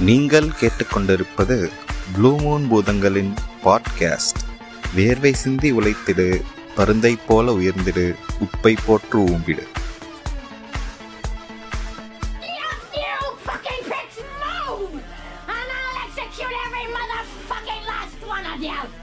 நீங்கள் கேட்டுக்கொண்டிருப்பது ப்ளூமூன் பூதங்களின் பாட்காஸ்ட் வேர்வை சிந்தி உழைத்திடு பருந்தை போல உயர்ந்திடு உப்பை போற்று ஊம்பிடு. Yeah.